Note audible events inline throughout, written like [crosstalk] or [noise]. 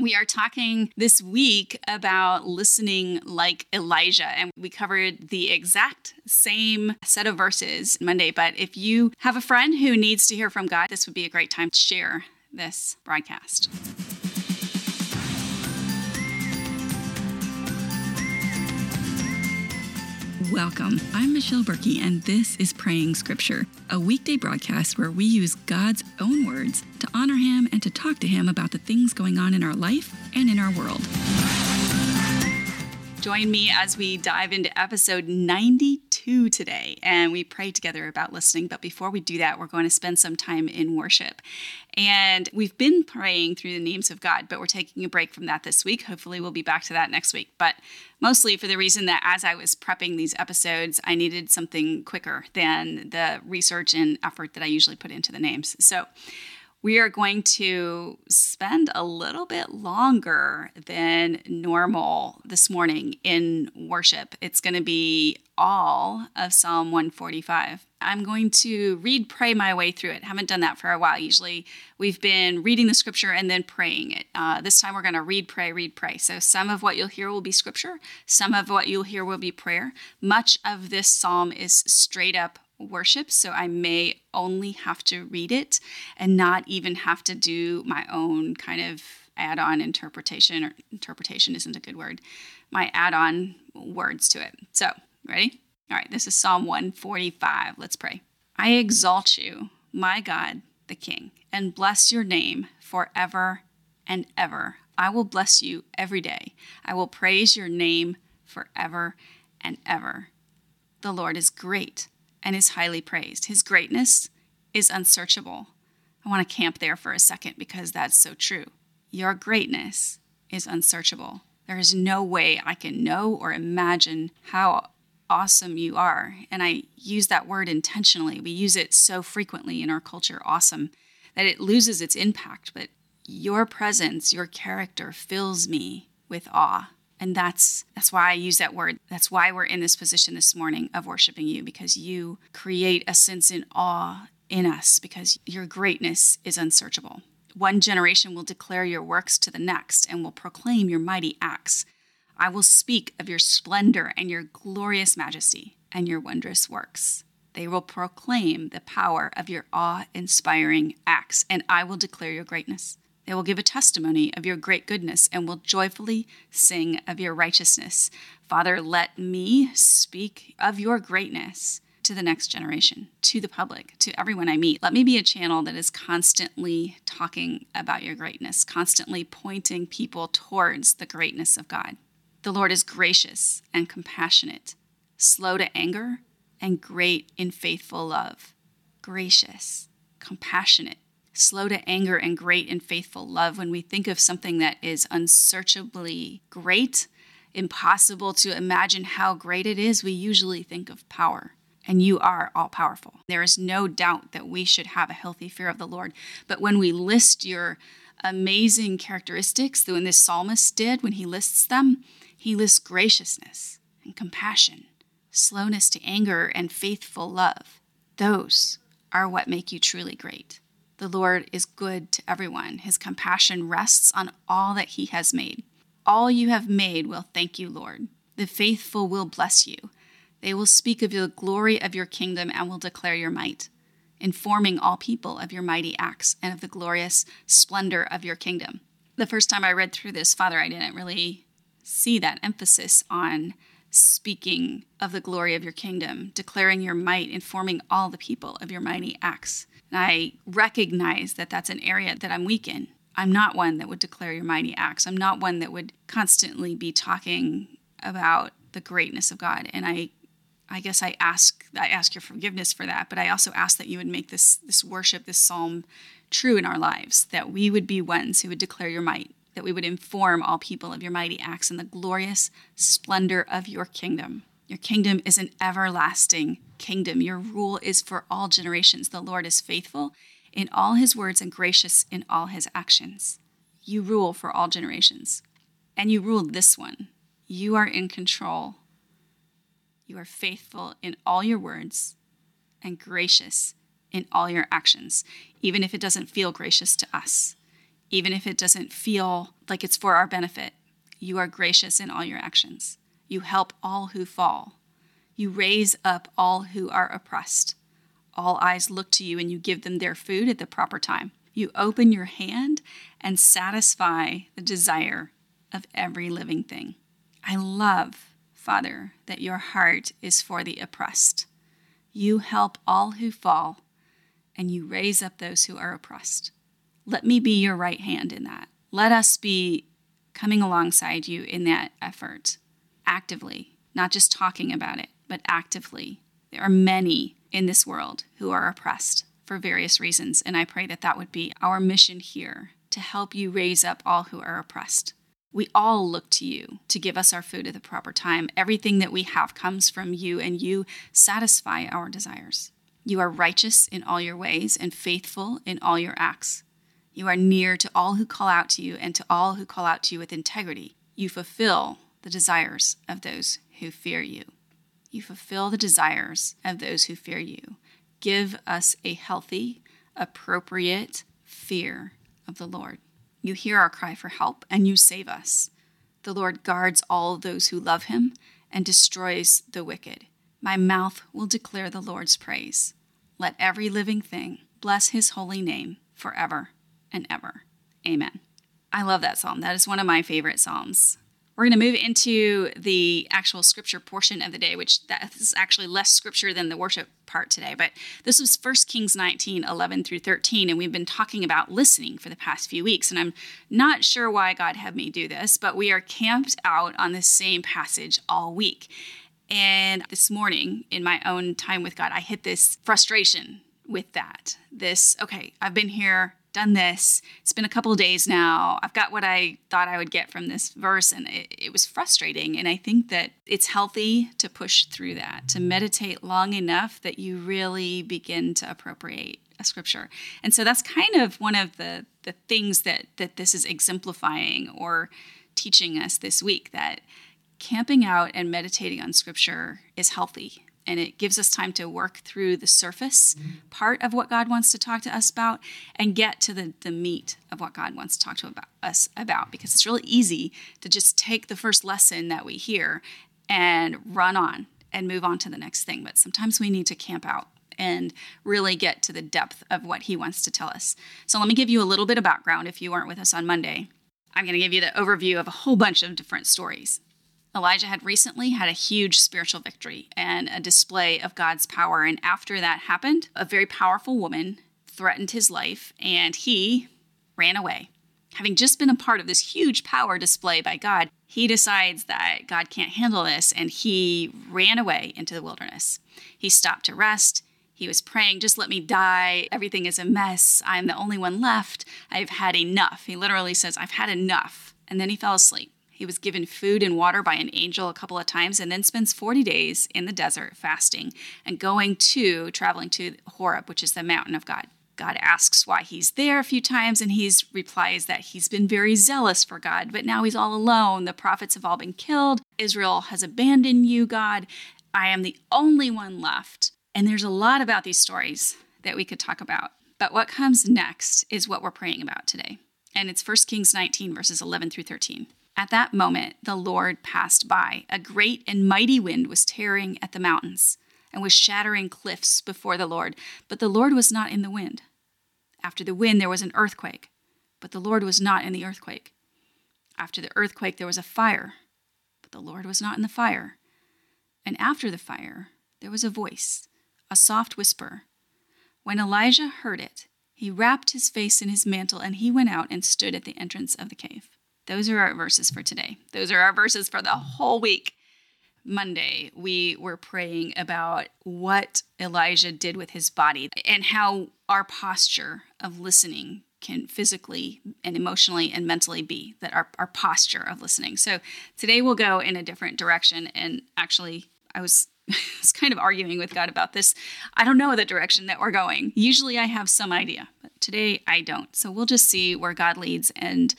We are talking this week about listening like Elijah, and we covered the exact same set of verses Monday. But if you have a friend who needs to hear from God, this would be a great time to share this broadcast. Welcome. I'm Michelle Berkey, and this is Praying Scripture, a weekday broadcast where we use God's own words to honor Him and to talk to Him about the things going on in our life and in our world. Join me as we dive into episode 92 today and we pray together about listening. But before we do that, we're going to spend some time in worship. And we've been praying through the names of God, but we're taking a break from that this week. Hopefully, we'll be back to that next week. But mostly for the reason that as I was prepping these episodes, I needed something quicker than the research and effort that I usually put into the names. So, we are going to spend a little bit longer than normal this morning in worship. It's going to be all of Psalm 145. I'm going to read, pray my way through it. Haven't done that for a while. Usually we've been reading the scripture and then praying it. Uh, this time we're going to read, pray, read, pray. So some of what you'll hear will be scripture, some of what you'll hear will be prayer. Much of this psalm is straight up worship, so I may only have to read it and not even have to do my own kind of add on interpretation, or interpretation isn't a good word, my add on words to it. So, ready? All right, this is Psalm 145. Let's pray. I exalt you, my God, the King, and bless your name forever and ever. I will bless you every day. I will praise your name forever and ever. The Lord is great and is highly praised. His greatness is unsearchable. I want to camp there for a second because that's so true. Your greatness is unsearchable. There is no way I can know or imagine how awesome you are. And I use that word intentionally. We use it so frequently in our culture, awesome, that it loses its impact. But your presence, your character fills me with awe. And that's that's why I use that word. That's why we're in this position this morning of worshiping you because you create a sense in awe in us because your greatness is unsearchable. One generation will declare your works to the next and will proclaim your mighty acts. I will speak of your splendor and your glorious majesty and your wondrous works. They will proclaim the power of your awe inspiring acts, and I will declare your greatness. They will give a testimony of your great goodness and will joyfully sing of your righteousness. Father, let me speak of your greatness to the next generation, to the public, to everyone I meet. Let me be a channel that is constantly talking about your greatness, constantly pointing people towards the greatness of God. The Lord is gracious and compassionate, slow to anger, and great in faithful love. Gracious, compassionate, slow to anger, and great in faithful love. When we think of something that is unsearchably great, impossible to imagine how great it is, we usually think of power. And you are all powerful. There is no doubt that we should have a healthy fear of the Lord. But when we list your amazing characteristics, when this psalmist did, when he lists them, he lists graciousness and compassion, slowness to anger, and faithful love. Those are what make you truly great. The Lord is good to everyone. His compassion rests on all that He has made. All you have made will thank you, Lord. The faithful will bless you. They will speak of the glory of your kingdom and will declare your might, informing all people of your mighty acts and of the glorious splendor of your kingdom. The first time I read through this, Father, I didn't really see that emphasis on speaking of the glory of your kingdom, declaring your might, informing all the people of your mighty acts. And I recognize that that's an area that I'm weak in. I'm not one that would declare your mighty acts. I'm not one that would constantly be talking about the greatness of God. And I I guess I ask I ask your forgiveness for that, but I also ask that you would make this this worship, this psalm true in our lives, that we would be ones who would declare your might, that we would inform all people of your mighty acts and the glorious splendor of your kingdom. Your kingdom is an everlasting kingdom. Your rule is for all generations. The Lord is faithful in all his words and gracious in all his actions. You rule for all generations. And you rule this one. You are in control. You are faithful in all your words and gracious in all your actions, even if it doesn't feel gracious to us, even if it doesn't feel like it's for our benefit. You are gracious in all your actions. You help all who fall. You raise up all who are oppressed. All eyes look to you and you give them their food at the proper time. You open your hand and satisfy the desire of every living thing. I love, Father, that your heart is for the oppressed. You help all who fall and you raise up those who are oppressed. Let me be your right hand in that. Let us be coming alongside you in that effort actively, not just talking about it, but actively. There are many in this world who are oppressed for various reasons, and I pray that that would be our mission here to help you raise up all who are oppressed. We all look to you to give us our food at the proper time. Everything that we have comes from you, and you satisfy our desires. You are righteous in all your ways and faithful in all your acts. You are near to all who call out to you and to all who call out to you with integrity. You fulfill the desires of those who fear you. You fulfill the desires of those who fear you. Give us a healthy, appropriate fear of the Lord. You hear our cry for help and you save us. The Lord guards all those who love him and destroys the wicked. My mouth will declare the Lord's praise. Let every living thing bless his holy name forever and ever. Amen. I love that psalm. That is one of my favorite psalms. We're going to move into the actual scripture portion of the day, which that is actually less scripture than the worship part today. But this was 1 Kings 19, 11 through 13. And we've been talking about listening for the past few weeks. And I'm not sure why God had me do this, but we are camped out on the same passage all week. And this morning, in my own time with God, I hit this frustration with that. This, okay, I've been here done this. It's been a couple of days now. I've got what I thought I would get from this verse, and it, it, was frustrating. And I think that it's healthy to push through that, to meditate long enough that you really begin to appropriate a scripture. And so that's kind of one of the the things that that this is exemplifying or teaching us this week that camping out and meditating on scripture is healthy and it gives us time to work through the surface mm-hmm. part of what God wants to talk to us about and get to the, the meat of what God wants to talk to about us about because it's really easy to just take the first lesson that we hear and run on and move on to the next thing. But sometimes we need to camp out and really get to the depth of what he wants to tell us. So let me give you a little bit of background if you weren't with us on Monday. I'm going to give you the overview of a whole bunch of different stories. Elijah had recently had a huge spiritual victory and a display of God's power. And after that happened, a very powerful woman threatened his life and he ran away. Having just been a part of this huge power display by God, he decides that God can't handle this and he ran away into the wilderness. He stopped to rest. He was praying, just let me die. Everything is a mess. I'm the only one left. I've had enough. He literally says, I've had enough. And then he fell asleep. He was given food and water by an angel a couple of times and then spends 40 days in the desert fasting and going to, traveling to Horeb, which is the mountain of God. God asks why he's there a few times, and he replies that he's been very zealous for God, but now he's all alone. The prophets have all been killed. Israel has abandoned you, God. I am the only one left. And there's a lot about these stories that we could talk about. But what comes next is what we're praying about today. And it's 1 Kings 19, verses 11 through 13. At that moment, the Lord passed by. A great and mighty wind was tearing at the mountains and was shattering cliffs before the Lord, but the Lord was not in the wind. After the wind, there was an earthquake, but the Lord was not in the earthquake. After the earthquake, there was a fire, but the Lord was not in the fire. And after the fire, there was a voice, a soft whisper. When Elijah heard it, he wrapped his face in his mantle and he went out and stood at the entrance of the cave. Those are our verses for today. Those are our verses for the whole week. Monday, we were praying about what Elijah did with his body and how our posture of listening can physically and emotionally and mentally be that our, our posture of listening. So today we'll go in a different direction. And actually, I was, [laughs] I was kind of arguing with God about this. I don't know the direction that we're going. Usually I have some idea, but today I don't. So we'll just see where God leads and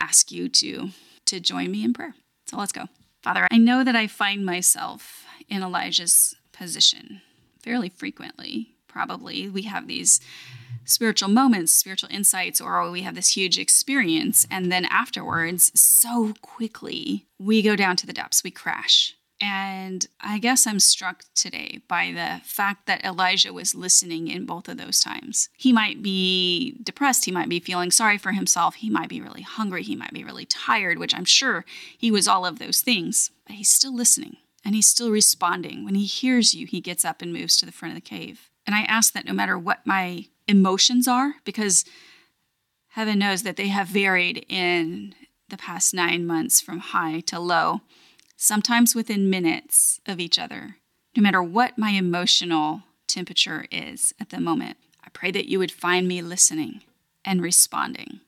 ask you to to join me in prayer. So let's go. Father, I know that I find myself in Elijah's position fairly frequently. Probably we have these spiritual moments, spiritual insights, or we have this huge experience. And then afterwards, so quickly, we go down to the depths, we crash. And I guess I'm struck today by the fact that Elijah was listening in both of those times. He might be depressed. He might be feeling sorry for himself. He might be really hungry. He might be really tired, which I'm sure he was all of those things. But he's still listening and he's still responding. When he hears you, he gets up and moves to the front of the cave. And I ask that no matter what my emotions are, because heaven knows that they have varied in the past nine months from high to low sometimes within minutes of each other, no matter what my emotional temperature is at the moment. I pray that you would find me listening and responding,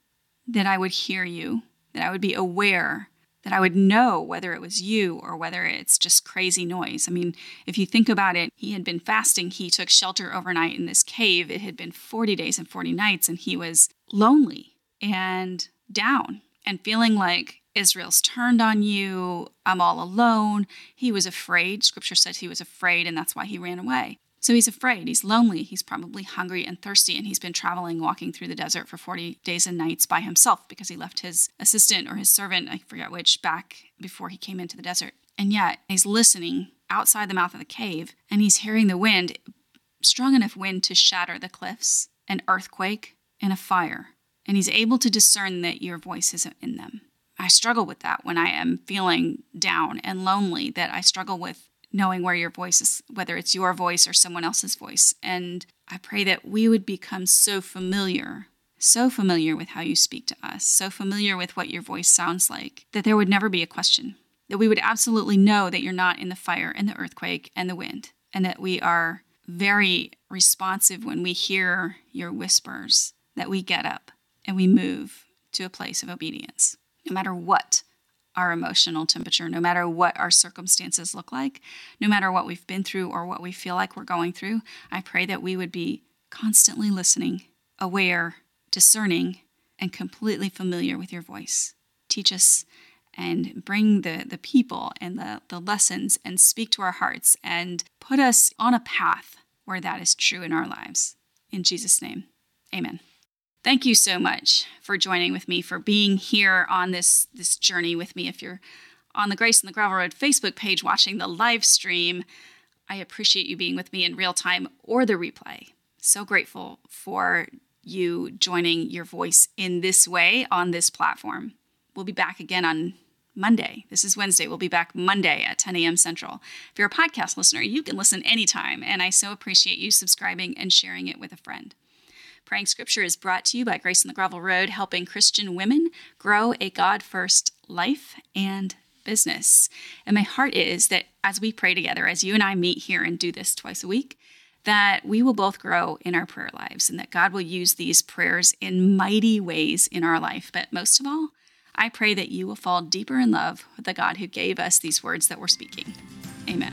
that I would hear you, that I would be aware, that I would know whether it was you or whether it's just crazy noise. I mean, if you think about it, he had been fasting, he took shelter overnight in this cave. It had been 40 days and 40 nights, and he was lonely and down and feeling like Israel's turned on you. I'm all alone. He was afraid. Scripture says he was afraid, and that's why he ran away. So he's afraid. He's lonely. He's probably hungry and thirsty, and he's been traveling, walking through the desert for 40 days and nights by himself because he left his assistant or his servant, I forget which, back before he came into the desert. And yet he's listening outside the mouth of the cave, and he's hearing the wind, strong enough wind to shatter the cliffs, an earthquake, and a fire. And he's able to discern that your voice isn't in them. I struggle with that when I am feeling down and lonely, that I struggle with knowing where your voice is, whether it's your voice or someone else's voice. And I pray that we would become so familiar, so familiar with how you speak to us, so familiar with what your voice sounds like, that there would never be a question. That we would absolutely know that you're not in the fire and the earthquake and the wind, and that we are very responsive when we hear your whispers, that we get up and we move to a place of obedience no matter what our emotional temperature, no matter what our circumstances look like, no matter what we've been through or what we feel like we're going through, I pray that we would be constantly listening, aware, discerning, and completely familiar with your voice. Teach us and bring the, the people and the, the lessons and speak to our hearts and put us on a path where that is true in our lives. In Jesus' name, amen. Thank you so much for joining with me, for being here on this, this journey with me. If you're on the Grace and the Gravel Road Facebook page watching the live stream, I appreciate you being with me in real time or the replay. So grateful for you joining your voice in this way on this platform. We'll be back again on Monday. This is Wednesday. We'll be back Monday at 10 a.m. Central. If you're a podcast listener, you can listen anytime, and I so appreciate you subscribing and sharing it with a friend. Praying Scripture is brought to you by Grace on the Gravel Road, helping Christian women grow a God first life and business. And my heart is that as we pray together, as you and I meet here and do this twice a week, that we will both grow in our prayer lives and that God will use these prayers in mighty ways in our life. But most of all, I pray that you will fall deeper in love with the God who gave us these words that we're speaking. Amen.